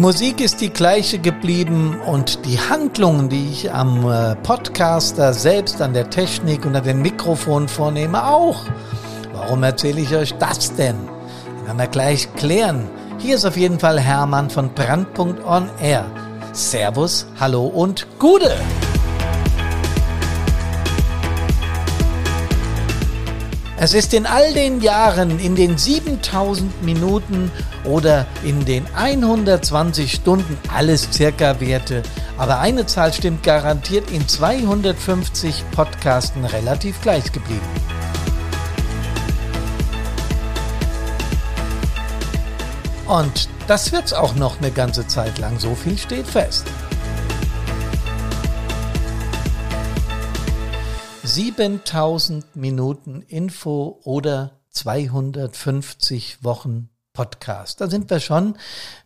Musik ist die gleiche geblieben und die Handlungen, die ich am äh, Podcaster selbst, an der Technik und an den Mikrofon vornehme, auch. Warum erzähle ich euch das denn? werden wir gleich klären. Hier ist auf jeden Fall Hermann von Brandpunkt On Air. Servus, hallo und Gude! Es ist in all den Jahren, in den 7000 Minuten oder in den 120 Stunden alles circa Werte, aber eine Zahl stimmt garantiert in 250 Podcasten relativ gleich geblieben. Und das wird's auch noch eine ganze Zeit lang, so viel steht fest. 7000 Minuten Info oder 250 Wochen Podcast. Da sind wir schon,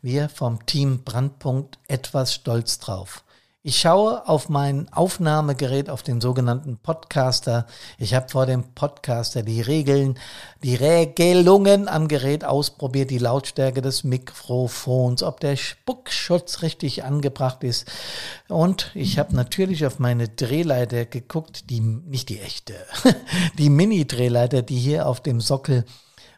wir vom Team Brandpunkt, etwas stolz drauf. Ich schaue auf mein Aufnahmegerät, auf den sogenannten Podcaster. Ich habe vor dem Podcaster die Regeln, die Regelungen am Gerät ausprobiert, die Lautstärke des Mikrofons, ob der Spuckschutz richtig angebracht ist. Und ich habe natürlich auf meine Drehleiter geguckt, die nicht die echte, die Mini-Drehleiter, die hier auf dem Sockel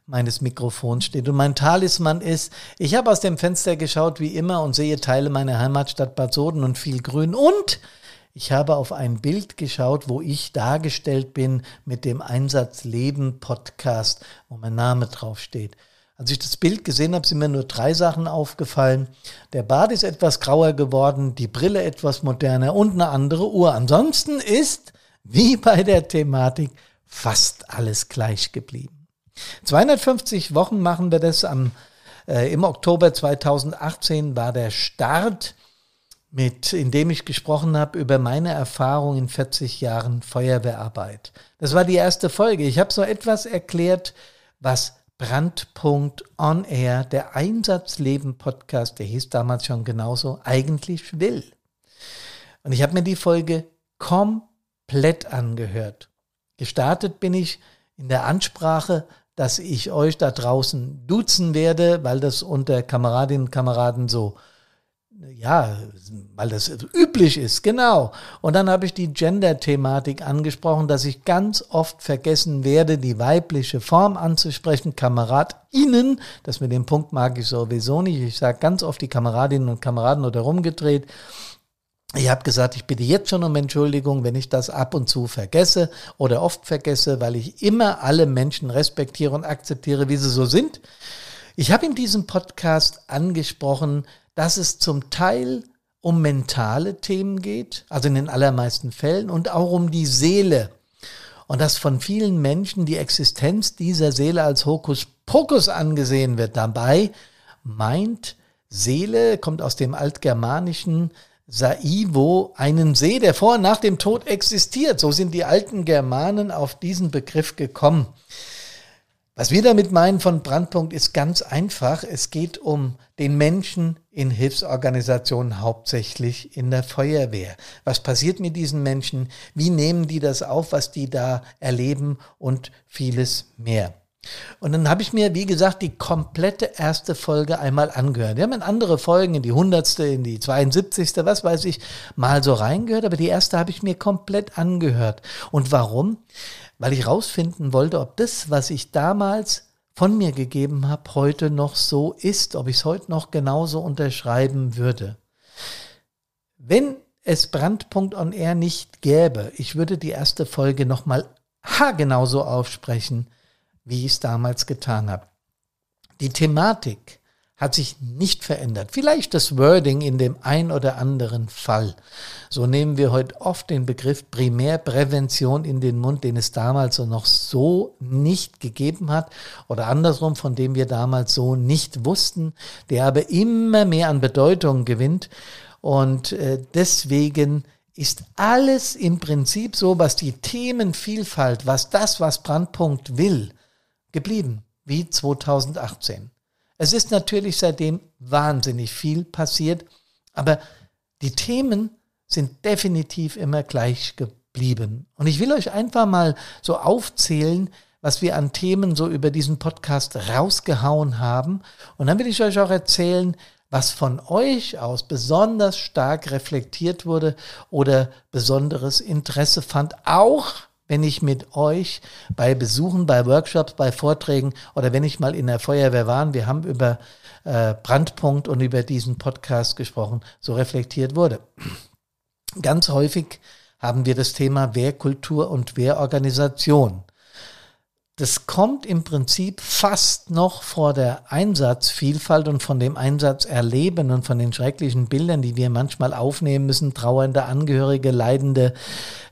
meines Mikrofons steht. Und mein Talisman ist, ich habe aus dem Fenster geschaut wie immer und sehe Teile meiner Heimatstadt Bad Soden und viel Grün. Und ich habe auf ein Bild geschaut, wo ich dargestellt bin mit dem Einsatz Leben Podcast, wo mein Name draufsteht. Als ich das Bild gesehen habe, sind mir nur drei Sachen aufgefallen. Der Bart ist etwas grauer geworden, die Brille etwas moderner und eine andere Uhr. Ansonsten ist, wie bei der Thematik, fast alles gleich geblieben. 250 Wochen machen wir das. Am, äh, Im Oktober 2018 war der Start, mit, in dem ich gesprochen habe über meine Erfahrung in 40 Jahren Feuerwehrarbeit. Das war die erste Folge. Ich habe so etwas erklärt, was Brandpunkt On Air, der Einsatzleben-Podcast, der hieß damals schon genauso, eigentlich will. Und ich habe mir die Folge komplett angehört. Gestartet bin ich in der Ansprache dass ich euch da draußen duzen werde, weil das unter Kameradinnen und Kameraden so, ja, weil das üblich ist, genau. Und dann habe ich die Gender-Thematik angesprochen, dass ich ganz oft vergessen werde, die weibliche Form anzusprechen, KameradInnen, das mit dem Punkt mag ich sowieso nicht. Ich sage ganz oft die Kameradinnen und Kameraden oder rumgedreht. Ich habe gesagt, ich bitte jetzt schon um Entschuldigung, wenn ich das ab und zu vergesse oder oft vergesse, weil ich immer alle Menschen respektiere und akzeptiere, wie sie so sind. Ich habe in diesem Podcast angesprochen, dass es zum Teil um mentale Themen geht, also in den allermeisten Fällen, und auch um die Seele. Und dass von vielen Menschen die Existenz dieser Seele als Hokuspokus angesehen wird. Dabei meint Seele, kommt aus dem Altgermanischen, Saivo einen See, der vor und nach dem Tod existiert. So sind die alten Germanen auf diesen Begriff gekommen. Was wir damit meinen von Brandpunkt ist ganz einfach. Es geht um den Menschen in Hilfsorganisationen, hauptsächlich in der Feuerwehr. Was passiert mit diesen Menschen? Wie nehmen die das auf, was die da erleben und vieles mehr. Und dann habe ich mir, wie gesagt, die komplette erste Folge einmal angehört. Wir haben in andere Folgen, in die hundertste, in die 72. was weiß ich, mal so reingehört, aber die erste habe ich mir komplett angehört. Und warum? Weil ich rausfinden wollte, ob das, was ich damals von mir gegeben habe, heute noch so ist, ob ich es heute noch genauso unterschreiben würde. Wenn es Brandpunkt on Air nicht gäbe, ich würde die erste Folge nochmal ha genauso aufsprechen, wie ich es damals getan habe. Die Thematik hat sich nicht verändert. Vielleicht das Wording in dem ein oder anderen Fall. So nehmen wir heute oft den Begriff Primärprävention in den Mund, den es damals noch so nicht gegeben hat oder andersrum, von dem wir damals so nicht wussten, der aber immer mehr an Bedeutung gewinnt. Und äh, deswegen ist alles im Prinzip so, was die Themenvielfalt, was das, was Brandpunkt will, geblieben, wie 2018. Es ist natürlich seitdem wahnsinnig viel passiert, aber die Themen sind definitiv immer gleich geblieben. Und ich will euch einfach mal so aufzählen, was wir an Themen so über diesen Podcast rausgehauen haben. Und dann will ich euch auch erzählen, was von euch aus besonders stark reflektiert wurde oder besonderes Interesse fand, auch wenn ich mit euch bei Besuchen, bei Workshops, bei Vorträgen oder wenn ich mal in der Feuerwehr war, wir haben über äh, Brandpunkt und über diesen Podcast gesprochen, so reflektiert wurde. Ganz häufig haben wir das Thema Wehrkultur und Wehrorganisation das kommt im Prinzip fast noch vor der Einsatzvielfalt und von dem Einsatzerleben und von den schrecklichen Bildern, die wir manchmal aufnehmen müssen, trauernde Angehörige, leidende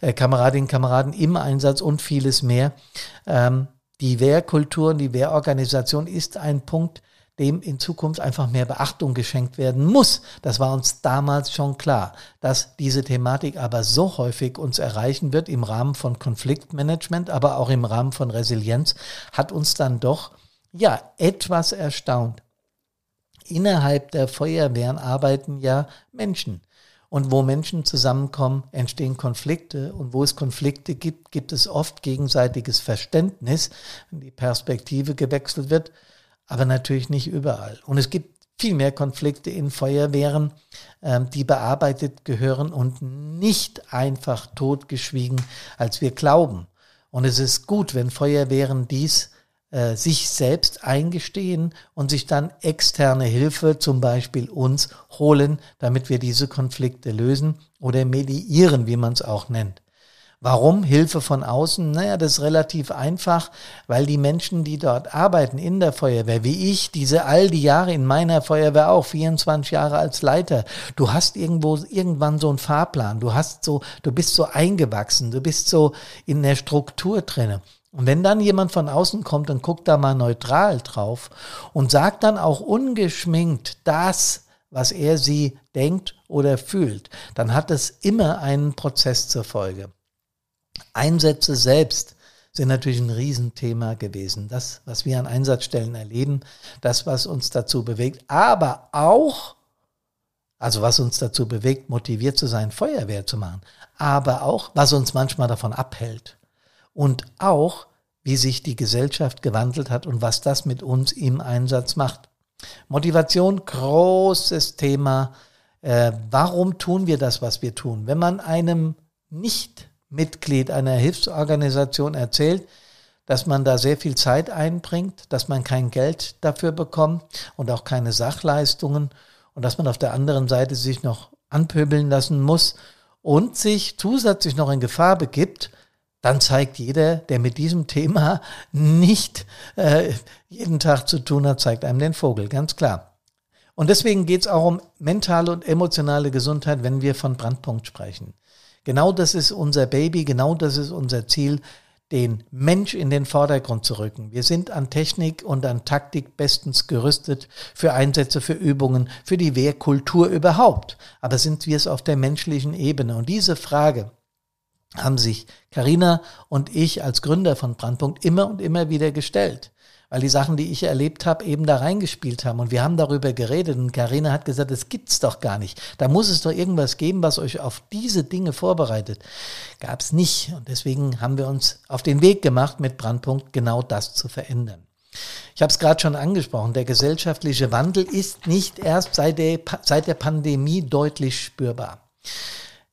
äh, Kameradinnen Kameraden im Einsatz und vieles mehr. Ähm, die Wehrkultur und die Wehrorganisation ist ein Punkt, dem in Zukunft einfach mehr Beachtung geschenkt werden muss. Das war uns damals schon klar. Dass diese Thematik aber so häufig uns erreichen wird im Rahmen von Konfliktmanagement, aber auch im Rahmen von Resilienz, hat uns dann doch, ja, etwas erstaunt. Innerhalb der Feuerwehren arbeiten ja Menschen. Und wo Menschen zusammenkommen, entstehen Konflikte. Und wo es Konflikte gibt, gibt es oft gegenseitiges Verständnis, wenn die Perspektive gewechselt wird aber natürlich nicht überall. Und es gibt viel mehr Konflikte in Feuerwehren, ähm, die bearbeitet gehören und nicht einfach totgeschwiegen, als wir glauben. Und es ist gut, wenn Feuerwehren dies äh, sich selbst eingestehen und sich dann externe Hilfe, zum Beispiel uns, holen, damit wir diese Konflikte lösen oder mediieren, wie man es auch nennt. Warum Hilfe von außen? Naja, das ist relativ einfach, weil die Menschen, die dort arbeiten in der Feuerwehr, wie ich, diese all die Jahre in meiner Feuerwehr auch, 24 Jahre als Leiter, du hast irgendwo irgendwann so einen Fahrplan, du hast so, du bist so eingewachsen, du bist so in der Struktur drinne. Und wenn dann jemand von außen kommt und guckt da mal neutral drauf und sagt dann auch ungeschminkt das, was er sie denkt oder fühlt, dann hat es immer einen Prozess zur Folge. Einsätze selbst sind natürlich ein Riesenthema gewesen. Das, was wir an Einsatzstellen erleben, das, was uns dazu bewegt, aber auch, also was uns dazu bewegt, motiviert zu sein, Feuerwehr zu machen, aber auch, was uns manchmal davon abhält. Und auch, wie sich die Gesellschaft gewandelt hat und was das mit uns im Einsatz macht. Motivation, großes Thema. Äh, warum tun wir das, was wir tun? Wenn man einem nicht Mitglied einer Hilfsorganisation erzählt, dass man da sehr viel Zeit einbringt, dass man kein Geld dafür bekommt und auch keine Sachleistungen und dass man auf der anderen Seite sich noch anpöbeln lassen muss und sich zusätzlich noch in Gefahr begibt, dann zeigt jeder, der mit diesem Thema nicht äh, jeden Tag zu tun hat, zeigt einem den Vogel, ganz klar. Und deswegen geht es auch um mentale und emotionale Gesundheit, wenn wir von Brandpunkt sprechen. Genau das ist unser Baby, genau das ist unser Ziel, den Mensch in den Vordergrund zu rücken. Wir sind an Technik und an Taktik bestens gerüstet für Einsätze, für Übungen, für die Wehrkultur überhaupt. Aber sind wir es auf der menschlichen Ebene? Und diese Frage haben sich Karina und ich als Gründer von Brandpunkt immer und immer wieder gestellt weil die Sachen, die ich erlebt habe, eben da reingespielt haben. Und wir haben darüber geredet und Karina hat gesagt, das gibt's doch gar nicht. Da muss es doch irgendwas geben, was euch auf diese Dinge vorbereitet. Gab's nicht. Und deswegen haben wir uns auf den Weg gemacht, mit Brandpunkt genau das zu verändern. Ich habe es gerade schon angesprochen, der gesellschaftliche Wandel ist nicht erst seit der, seit der Pandemie deutlich spürbar.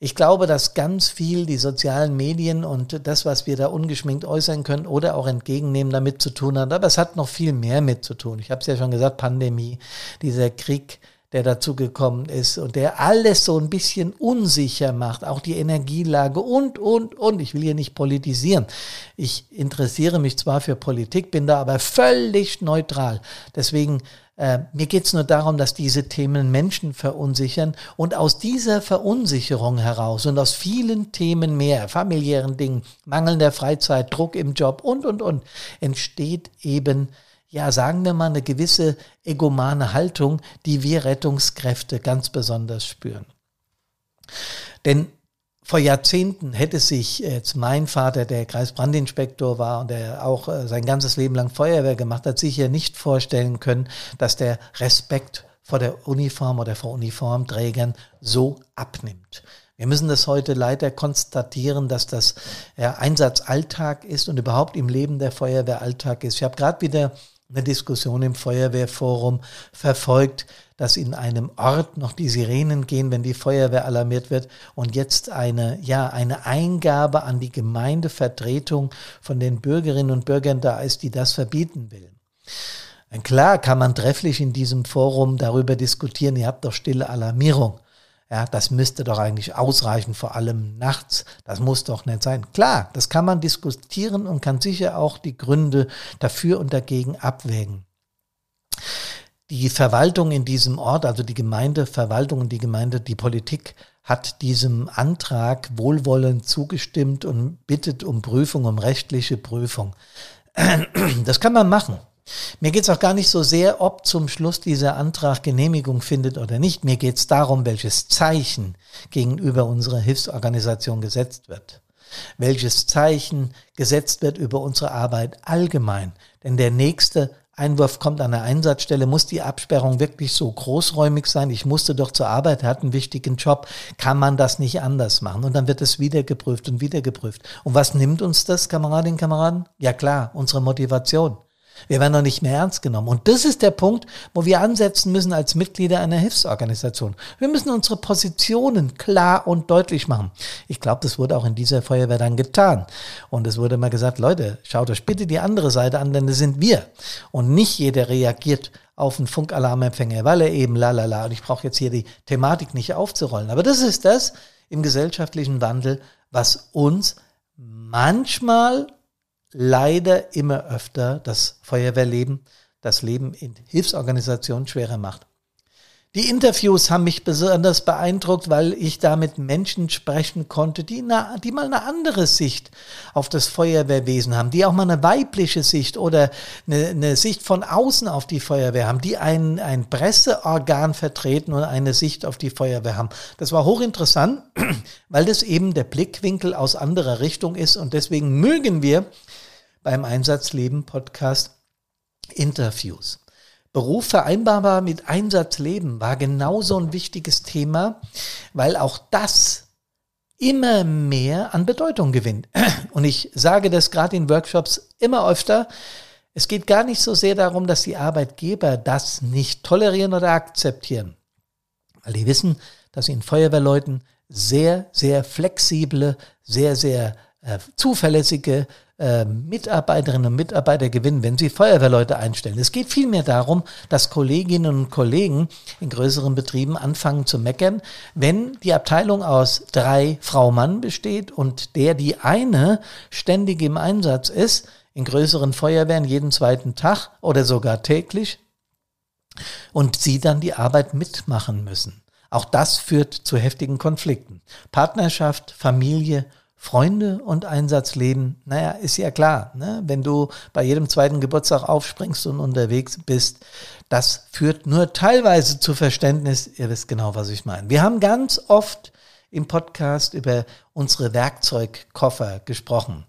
Ich glaube, dass ganz viel die sozialen Medien und das, was wir da ungeschminkt äußern können oder auch entgegennehmen, damit zu tun hat. Aber es hat noch viel mehr mit zu tun. Ich habe es ja schon gesagt, Pandemie, dieser Krieg, der dazu gekommen ist und der alles so ein bisschen unsicher macht, auch die Energielage und, und, und. Ich will hier nicht politisieren. Ich interessiere mich zwar für Politik, bin da aber völlig neutral. Deswegen äh, mir geht es nur darum, dass diese Themen Menschen verunsichern und aus dieser Verunsicherung heraus und aus vielen Themen mehr, familiären Dingen, mangelnder Freizeit, Druck im Job und, und, und, entsteht eben, ja, sagen wir mal, eine gewisse egomane Haltung, die wir Rettungskräfte ganz besonders spüren. Denn vor Jahrzehnten hätte sich jetzt mein Vater, der Kreisbrandinspektor war und der auch äh, sein ganzes Leben lang Feuerwehr gemacht hat, sicher nicht vorstellen können, dass der Respekt vor der Uniform oder vor Uniformträgern so abnimmt. Wir müssen das heute leider konstatieren, dass das ja, Einsatzalltag ist und überhaupt im Leben der Feuerwehr Alltag ist. Ich habe gerade wieder eine Diskussion im Feuerwehrforum verfolgt, dass in einem Ort noch die Sirenen gehen, wenn die Feuerwehr alarmiert wird und jetzt eine, ja, eine Eingabe an die Gemeindevertretung von den Bürgerinnen und Bürgern da ist, die das verbieten will. Klar kann man trefflich in diesem Forum darüber diskutieren, ihr habt doch stille Alarmierung. Ja, das müsste doch eigentlich ausreichen, vor allem nachts. Das muss doch nicht sein. Klar, das kann man diskutieren und kann sicher auch die Gründe dafür und dagegen abwägen. Die Verwaltung in diesem Ort, also die Gemeindeverwaltung und die Gemeinde, die Politik hat diesem Antrag wohlwollend zugestimmt und bittet um Prüfung, um rechtliche Prüfung. Das kann man machen. Mir geht es auch gar nicht so sehr, ob zum Schluss dieser Antrag Genehmigung findet oder nicht. Mir geht es darum, welches Zeichen gegenüber unserer Hilfsorganisation gesetzt wird. Welches Zeichen gesetzt wird über unsere Arbeit allgemein. Denn der nächste Einwurf kommt an der Einsatzstelle, muss die Absperrung wirklich so großräumig sein? Ich musste doch zur Arbeit, er hat einen wichtigen Job. Kann man das nicht anders machen? Und dann wird es wieder geprüft und wieder geprüft. Und was nimmt uns das, Kameradinnen und Kameraden? Ja klar, unsere Motivation. Wir werden noch nicht mehr ernst genommen. Und das ist der Punkt, wo wir ansetzen müssen als Mitglieder einer Hilfsorganisation. Wir müssen unsere Positionen klar und deutlich machen. Ich glaube, das wurde auch in dieser Feuerwehr dann getan. Und es wurde mal gesagt, Leute, schaut euch bitte die andere Seite an, denn das sind wir. Und nicht jeder reagiert auf einen Funkalarmempfänger, weil er eben lalala. Und ich brauche jetzt hier die Thematik nicht aufzurollen. Aber das ist das im gesellschaftlichen Wandel, was uns manchmal leider immer öfter das Feuerwehrleben, das Leben in Hilfsorganisationen schwerer macht. Die Interviews haben mich besonders beeindruckt, weil ich da mit Menschen sprechen konnte, die, na, die mal eine andere Sicht auf das Feuerwehrwesen haben, die auch mal eine weibliche Sicht oder eine, eine Sicht von außen auf die Feuerwehr haben, die ein, ein Presseorgan vertreten und eine Sicht auf die Feuerwehr haben. Das war hochinteressant, weil das eben der Blickwinkel aus anderer Richtung ist und deswegen mögen wir beim Einsatzleben Podcast Interviews. Beruf vereinbarbar mit Einsatzleben war genauso ein wichtiges Thema, weil auch das immer mehr an Bedeutung gewinnt. Und ich sage das gerade in Workshops immer öfter. Es geht gar nicht so sehr darum, dass die Arbeitgeber das nicht tolerieren oder akzeptieren, weil die wissen, dass in Feuerwehrleuten sehr, sehr flexible, sehr, sehr äh, zuverlässige äh, Mitarbeiterinnen und Mitarbeiter gewinnen, wenn sie Feuerwehrleute einstellen. Es geht vielmehr darum, dass Kolleginnen und Kollegen in größeren Betrieben anfangen zu meckern, wenn die Abteilung aus drei Frau-Mann besteht und der die eine ständig im Einsatz ist, in größeren Feuerwehren jeden zweiten Tag oder sogar täglich, und sie dann die Arbeit mitmachen müssen. Auch das führt zu heftigen Konflikten. Partnerschaft, Familie Freunde und Einsatzleben, naja, ist ja klar, ne? wenn du bei jedem zweiten Geburtstag aufspringst und unterwegs bist, das führt nur teilweise zu Verständnis. Ihr wisst genau, was ich meine. Wir haben ganz oft im Podcast über unsere Werkzeugkoffer gesprochen.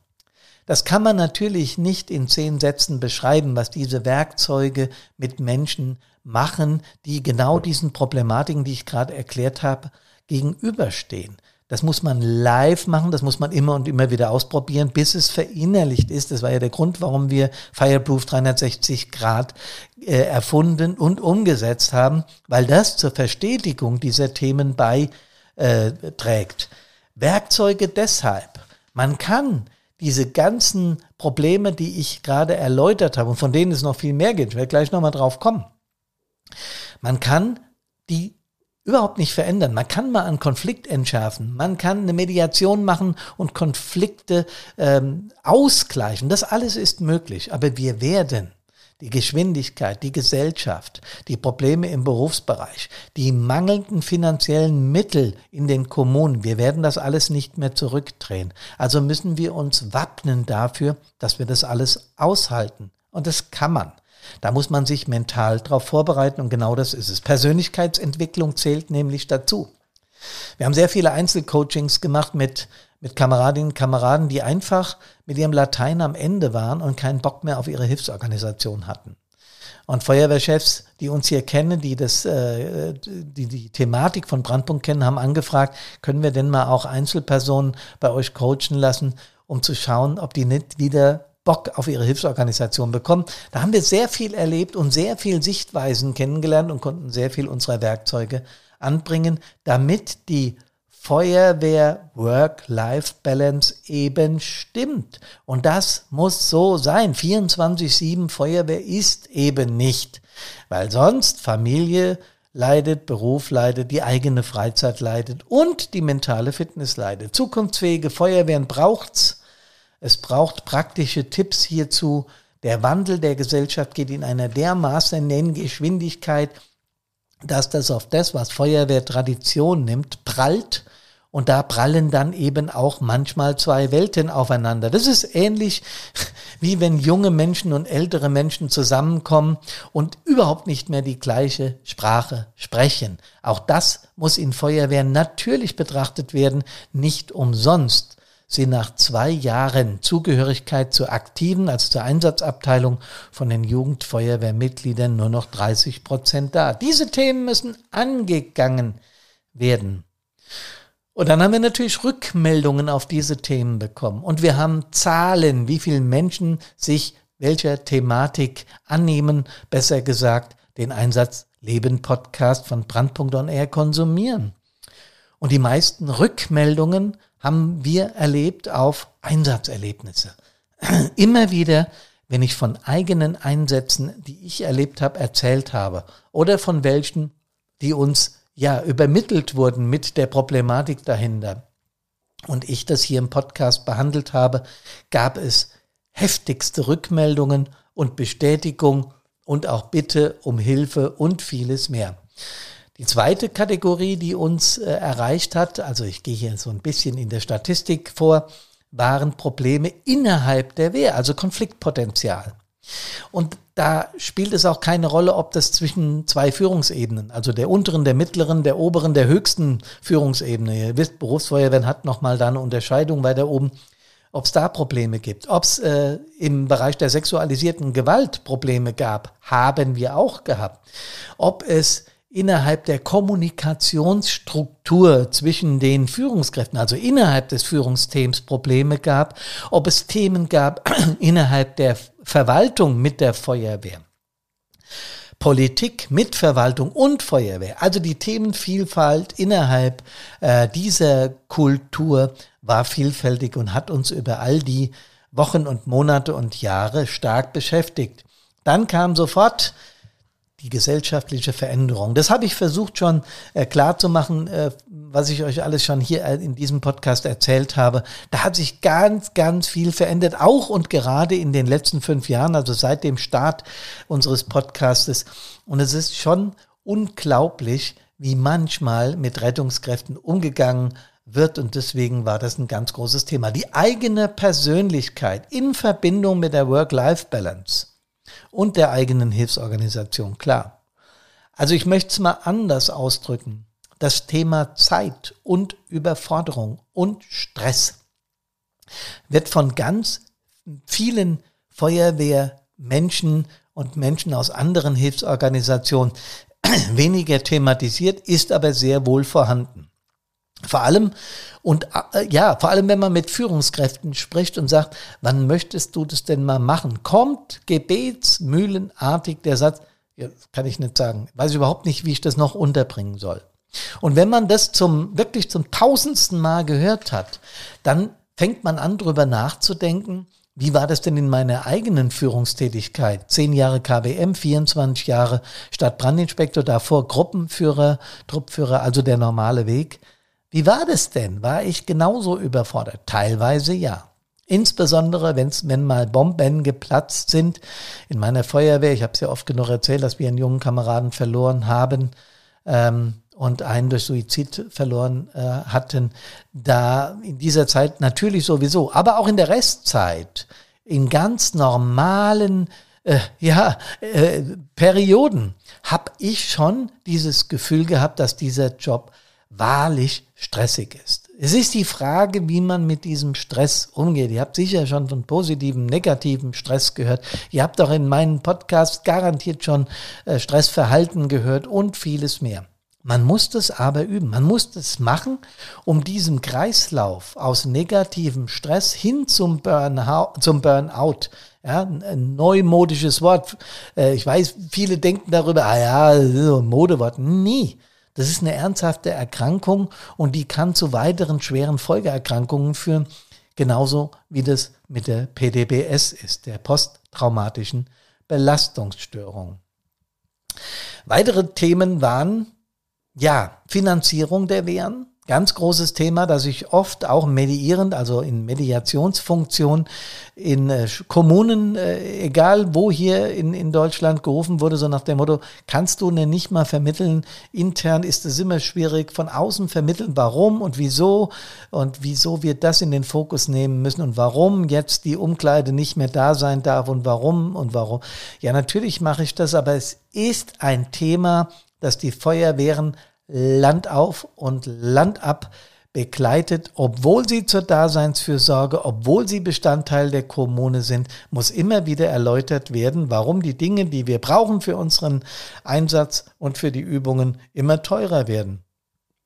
Das kann man natürlich nicht in zehn Sätzen beschreiben, was diese Werkzeuge mit Menschen machen, die genau diesen Problematiken, die ich gerade erklärt habe, gegenüberstehen. Das muss man live machen, das muss man immer und immer wieder ausprobieren, bis es verinnerlicht ist. Das war ja der Grund, warum wir Fireproof 360 Grad äh, erfunden und umgesetzt haben, weil das zur Verstetigung dieser Themen beiträgt. Äh, Werkzeuge deshalb. Man kann diese ganzen Probleme, die ich gerade erläutert habe und von denen es noch viel mehr gibt, ich werde gleich nochmal drauf kommen. Man kann die überhaupt nicht verändern. Man kann mal einen Konflikt entschärfen, man kann eine Mediation machen und Konflikte ähm, ausgleichen. Das alles ist möglich, aber wir werden die Geschwindigkeit, die Gesellschaft, die Probleme im Berufsbereich, die mangelnden finanziellen Mittel in den Kommunen, wir werden das alles nicht mehr zurückdrehen. Also müssen wir uns wappnen dafür, dass wir das alles aushalten. Und das kann man. Da muss man sich mental darauf vorbereiten und genau das ist es. Persönlichkeitsentwicklung zählt nämlich dazu. Wir haben sehr viele Einzelcoachings gemacht mit, mit Kameradinnen und Kameraden, die einfach mit ihrem Latein am Ende waren und keinen Bock mehr auf ihre Hilfsorganisation hatten. Und Feuerwehrchefs, die uns hier kennen, die das, äh, die, die Thematik von Brandpunkt kennen, haben angefragt, können wir denn mal auch Einzelpersonen bei euch coachen lassen, um zu schauen, ob die nicht wieder Bock auf ihre Hilfsorganisation bekommen. Da haben wir sehr viel erlebt und sehr viel Sichtweisen kennengelernt und konnten sehr viel unserer Werkzeuge anbringen, damit die Feuerwehr-Work-Life-Balance eben stimmt. Und das muss so sein. 24-7 Feuerwehr ist eben nicht, weil sonst Familie leidet, Beruf leidet, die eigene Freizeit leidet und die mentale Fitness leidet. Zukunftsfähige Feuerwehren braucht's. Es braucht praktische Tipps hierzu. Der Wandel der Gesellschaft geht in einer dermaßen Geschwindigkeit, dass das auf das, was Feuerwehr Tradition nimmt, prallt und da prallen dann eben auch manchmal zwei Welten aufeinander. Das ist ähnlich wie wenn junge Menschen und ältere Menschen zusammenkommen und überhaupt nicht mehr die gleiche Sprache sprechen. Auch das muss in Feuerwehren natürlich betrachtet werden, nicht umsonst sie nach zwei Jahren Zugehörigkeit zur aktiven, also zur Einsatzabteilung von den Jugendfeuerwehrmitgliedern nur noch 30 Prozent da. Diese Themen müssen angegangen werden. Und dann haben wir natürlich Rückmeldungen auf diese Themen bekommen. Und wir haben Zahlen, wie viele Menschen sich welcher Thematik annehmen, besser gesagt, den Einsatz Leben Podcast von Brandpunkt Air konsumieren. Und die meisten Rückmeldungen haben wir erlebt auf Einsatzerlebnisse. Immer wieder, wenn ich von eigenen Einsätzen, die ich erlebt habe, erzählt habe oder von welchen, die uns ja, übermittelt wurden mit der Problematik dahinter und ich das hier im Podcast behandelt habe, gab es heftigste Rückmeldungen und Bestätigung und auch Bitte um Hilfe und vieles mehr. Die zweite Kategorie, die uns äh, erreicht hat, also ich gehe hier so ein bisschen in der Statistik vor, waren Probleme innerhalb der Wehr, also Konfliktpotenzial. Und da spielt es auch keine Rolle, ob das zwischen zwei Führungsebenen, also der unteren, der mittleren, der oberen, der höchsten Führungsebene, ihr wisst, Berufsfeuerwehr hat nochmal da eine Unterscheidung weiter oben, ob es da Probleme gibt. Ob es äh, im Bereich der sexualisierten Gewalt Probleme gab, haben wir auch gehabt. Ob es innerhalb der Kommunikationsstruktur zwischen den Führungskräften, also innerhalb des Führungsteams Probleme gab, ob es Themen gab innerhalb der Verwaltung mit der Feuerwehr. Politik mit Verwaltung und Feuerwehr. Also die Themenvielfalt innerhalb äh, dieser Kultur war vielfältig und hat uns über all die Wochen und Monate und Jahre stark beschäftigt. Dann kam sofort die gesellschaftliche Veränderung. Das habe ich versucht schon äh, klar zu machen, äh, was ich euch alles schon hier äh, in diesem Podcast erzählt habe. Da hat sich ganz, ganz viel verändert, auch und gerade in den letzten fünf Jahren, also seit dem Start unseres Podcastes. Und es ist schon unglaublich, wie manchmal mit Rettungskräften umgegangen wird und deswegen war das ein ganz großes Thema. Die eigene Persönlichkeit in Verbindung mit der Work-Life-Balance und der eigenen Hilfsorganisation, klar. Also ich möchte es mal anders ausdrücken. Das Thema Zeit und Überforderung und Stress wird von ganz vielen Feuerwehrmenschen und Menschen aus anderen Hilfsorganisationen weniger thematisiert, ist aber sehr wohl vorhanden. Vor allem, und äh, ja, vor allem, wenn man mit Führungskräften spricht und sagt, wann möchtest du das denn mal machen? Kommt gebetsmühlenartig der Satz, ja, kann ich nicht sagen, weiß ich überhaupt nicht, wie ich das noch unterbringen soll. Und wenn man das zum, wirklich zum tausendsten Mal gehört hat, dann fängt man an, drüber nachzudenken, wie war das denn in meiner eigenen Führungstätigkeit? Zehn Jahre KBM, 24 Jahre Stadtbrandinspektor, davor Gruppenführer, Truppführer, also der normale Weg. Wie war das denn? War ich genauso überfordert? Teilweise ja. Insbesondere, wenn's, wenn mal Bomben geplatzt sind. In meiner Feuerwehr, ich habe es ja oft genug erzählt, dass wir einen jungen Kameraden verloren haben ähm, und einen durch Suizid verloren äh, hatten. Da in dieser Zeit natürlich sowieso, aber auch in der Restzeit, in ganz normalen äh, ja, äh, Perioden, habe ich schon dieses Gefühl gehabt, dass dieser Job wahrlich stressig ist. Es ist die Frage, wie man mit diesem Stress umgeht. Ihr habt sicher schon von positivem, negativem Stress gehört. Ihr habt auch in meinem Podcast garantiert schon äh, Stressverhalten gehört und vieles mehr. Man muss das aber üben. Man muss das machen, um diesen Kreislauf aus negativem Stress hin zum, Burnout, zum Burnout. Ja, ein neumodisches Wort. Äh, ich weiß, viele denken darüber, ah ja, Modewort. Nie. Das ist eine ernsthafte Erkrankung und die kann zu weiteren schweren Folgeerkrankungen führen. Genauso wie das mit der PDBS ist, der posttraumatischen Belastungsstörung. Weitere Themen waren ja, Finanzierung der Wehren, ganz großes Thema, das ich oft auch mediierend, also in Mediationsfunktion in äh, Kommunen, äh, egal wo hier in, in Deutschland gerufen wurde, so nach dem Motto, kannst du denn nicht mal vermitteln, intern ist es immer schwierig, von außen vermitteln, warum und wieso und wieso wir das in den Fokus nehmen müssen und warum jetzt die Umkleide nicht mehr da sein darf und warum und warum. Ja, natürlich mache ich das, aber es ist ein Thema, dass die Feuerwehren Land auf und Land ab begleitet, obwohl sie zur Daseinsfürsorge, obwohl sie Bestandteil der Kommune sind, muss immer wieder erläutert werden, warum die Dinge, die wir brauchen für unseren Einsatz und für die Übungen, immer teurer werden.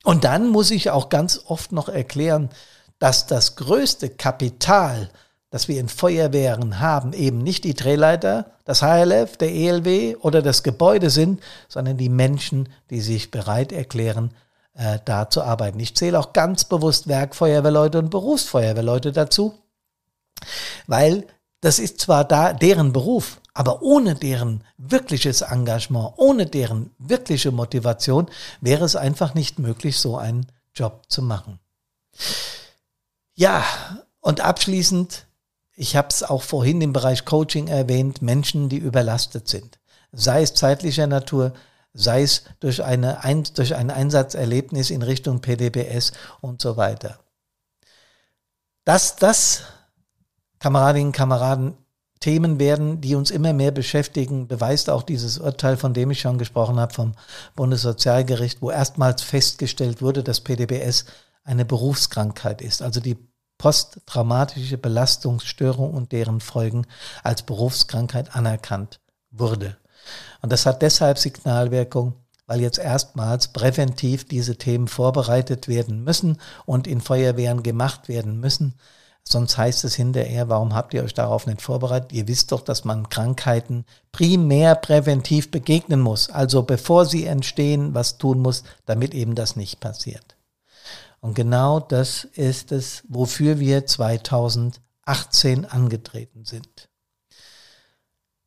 Und dann muss ich auch ganz oft noch erklären, dass das größte Kapital, das wir in Feuerwehren haben, eben nicht die Drehleiter, das HLF, der ELW oder das Gebäude sind, sondern die Menschen, die sich bereit erklären, äh, da zu arbeiten. Ich zähle auch ganz bewusst Werkfeuerwehrleute und Berufsfeuerwehrleute dazu, weil das ist zwar da deren Beruf, aber ohne deren wirkliches Engagement, ohne deren wirkliche Motivation wäre es einfach nicht möglich, so einen Job zu machen. Ja, und abschließend ich habe es auch vorhin im Bereich Coaching erwähnt, Menschen, die überlastet sind. Sei es zeitlicher Natur, sei es durch, eine, ein, durch ein Einsatzerlebnis in Richtung PDBS und so weiter. Dass das, Kameradinnen und Kameraden, Themen werden, die uns immer mehr beschäftigen, beweist auch dieses Urteil, von dem ich schon gesprochen habe, vom Bundessozialgericht, wo erstmals festgestellt wurde, dass PDBS eine Berufskrankheit ist. Also die posttraumatische Belastungsstörung und deren Folgen als Berufskrankheit anerkannt wurde. Und das hat deshalb Signalwirkung, weil jetzt erstmals präventiv diese Themen vorbereitet werden müssen und in Feuerwehren gemacht werden müssen. Sonst heißt es hinterher, warum habt ihr euch darauf nicht vorbereitet? Ihr wisst doch, dass man Krankheiten primär präventiv begegnen muss. Also bevor sie entstehen, was tun muss, damit eben das nicht passiert. Und genau das ist es, wofür wir 2018 angetreten sind.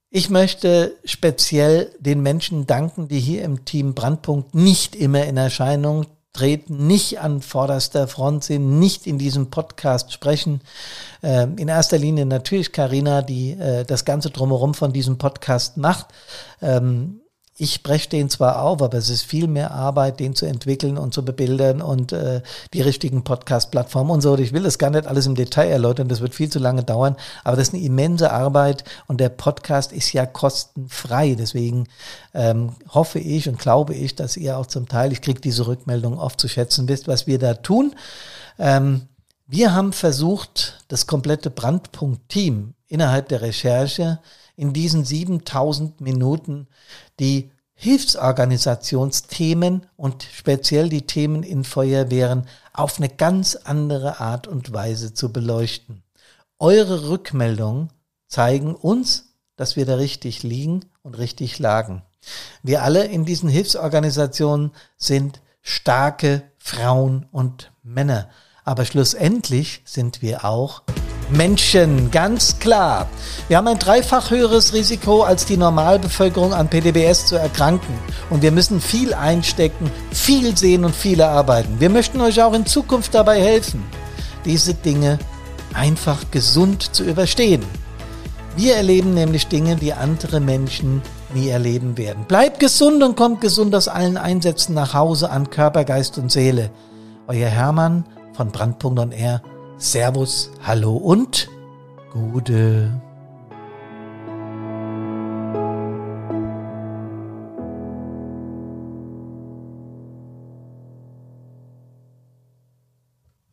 Ich möchte speziell den Menschen danken, die hier im Team Brandpunkt nicht immer in Erscheinung treten, nicht an vorderster Front sind, nicht in diesem Podcast sprechen. Ähm, in erster Linie natürlich Karina, die äh, das Ganze drumherum von diesem Podcast macht. Ähm, ich spreche den zwar auf, aber es ist viel mehr Arbeit, den zu entwickeln und zu bebildern und äh, die richtigen Podcast-Plattformen und so. Ich will das gar nicht alles im Detail erläutern, das wird viel zu lange dauern, aber das ist eine immense Arbeit und der Podcast ist ja kostenfrei. Deswegen ähm, hoffe ich und glaube ich, dass ihr auch zum Teil, ich kriege diese Rückmeldung oft zu schätzen wisst, was wir da tun. Ähm, wir haben versucht, das komplette Brandpunkt-Team innerhalb der Recherche in diesen 7000 Minuten die Hilfsorganisationsthemen und speziell die Themen in Feuerwehren auf eine ganz andere Art und Weise zu beleuchten. Eure Rückmeldungen zeigen uns, dass wir da richtig liegen und richtig lagen. Wir alle in diesen Hilfsorganisationen sind starke Frauen und Männer. Aber schlussendlich sind wir auch Menschen, ganz klar. Wir haben ein dreifach höheres Risiko als die Normalbevölkerung an PDBS zu erkranken. Und wir müssen viel einstecken, viel sehen und viel arbeiten. Wir möchten euch auch in Zukunft dabei helfen, diese Dinge einfach gesund zu überstehen. Wir erleben nämlich Dinge, die andere Menschen nie erleben werden. Bleibt gesund und kommt gesund aus allen Einsätzen nach Hause an Körper, Geist und Seele. Euer Hermann von Brandpunkt und R Servus, Hallo und Gude.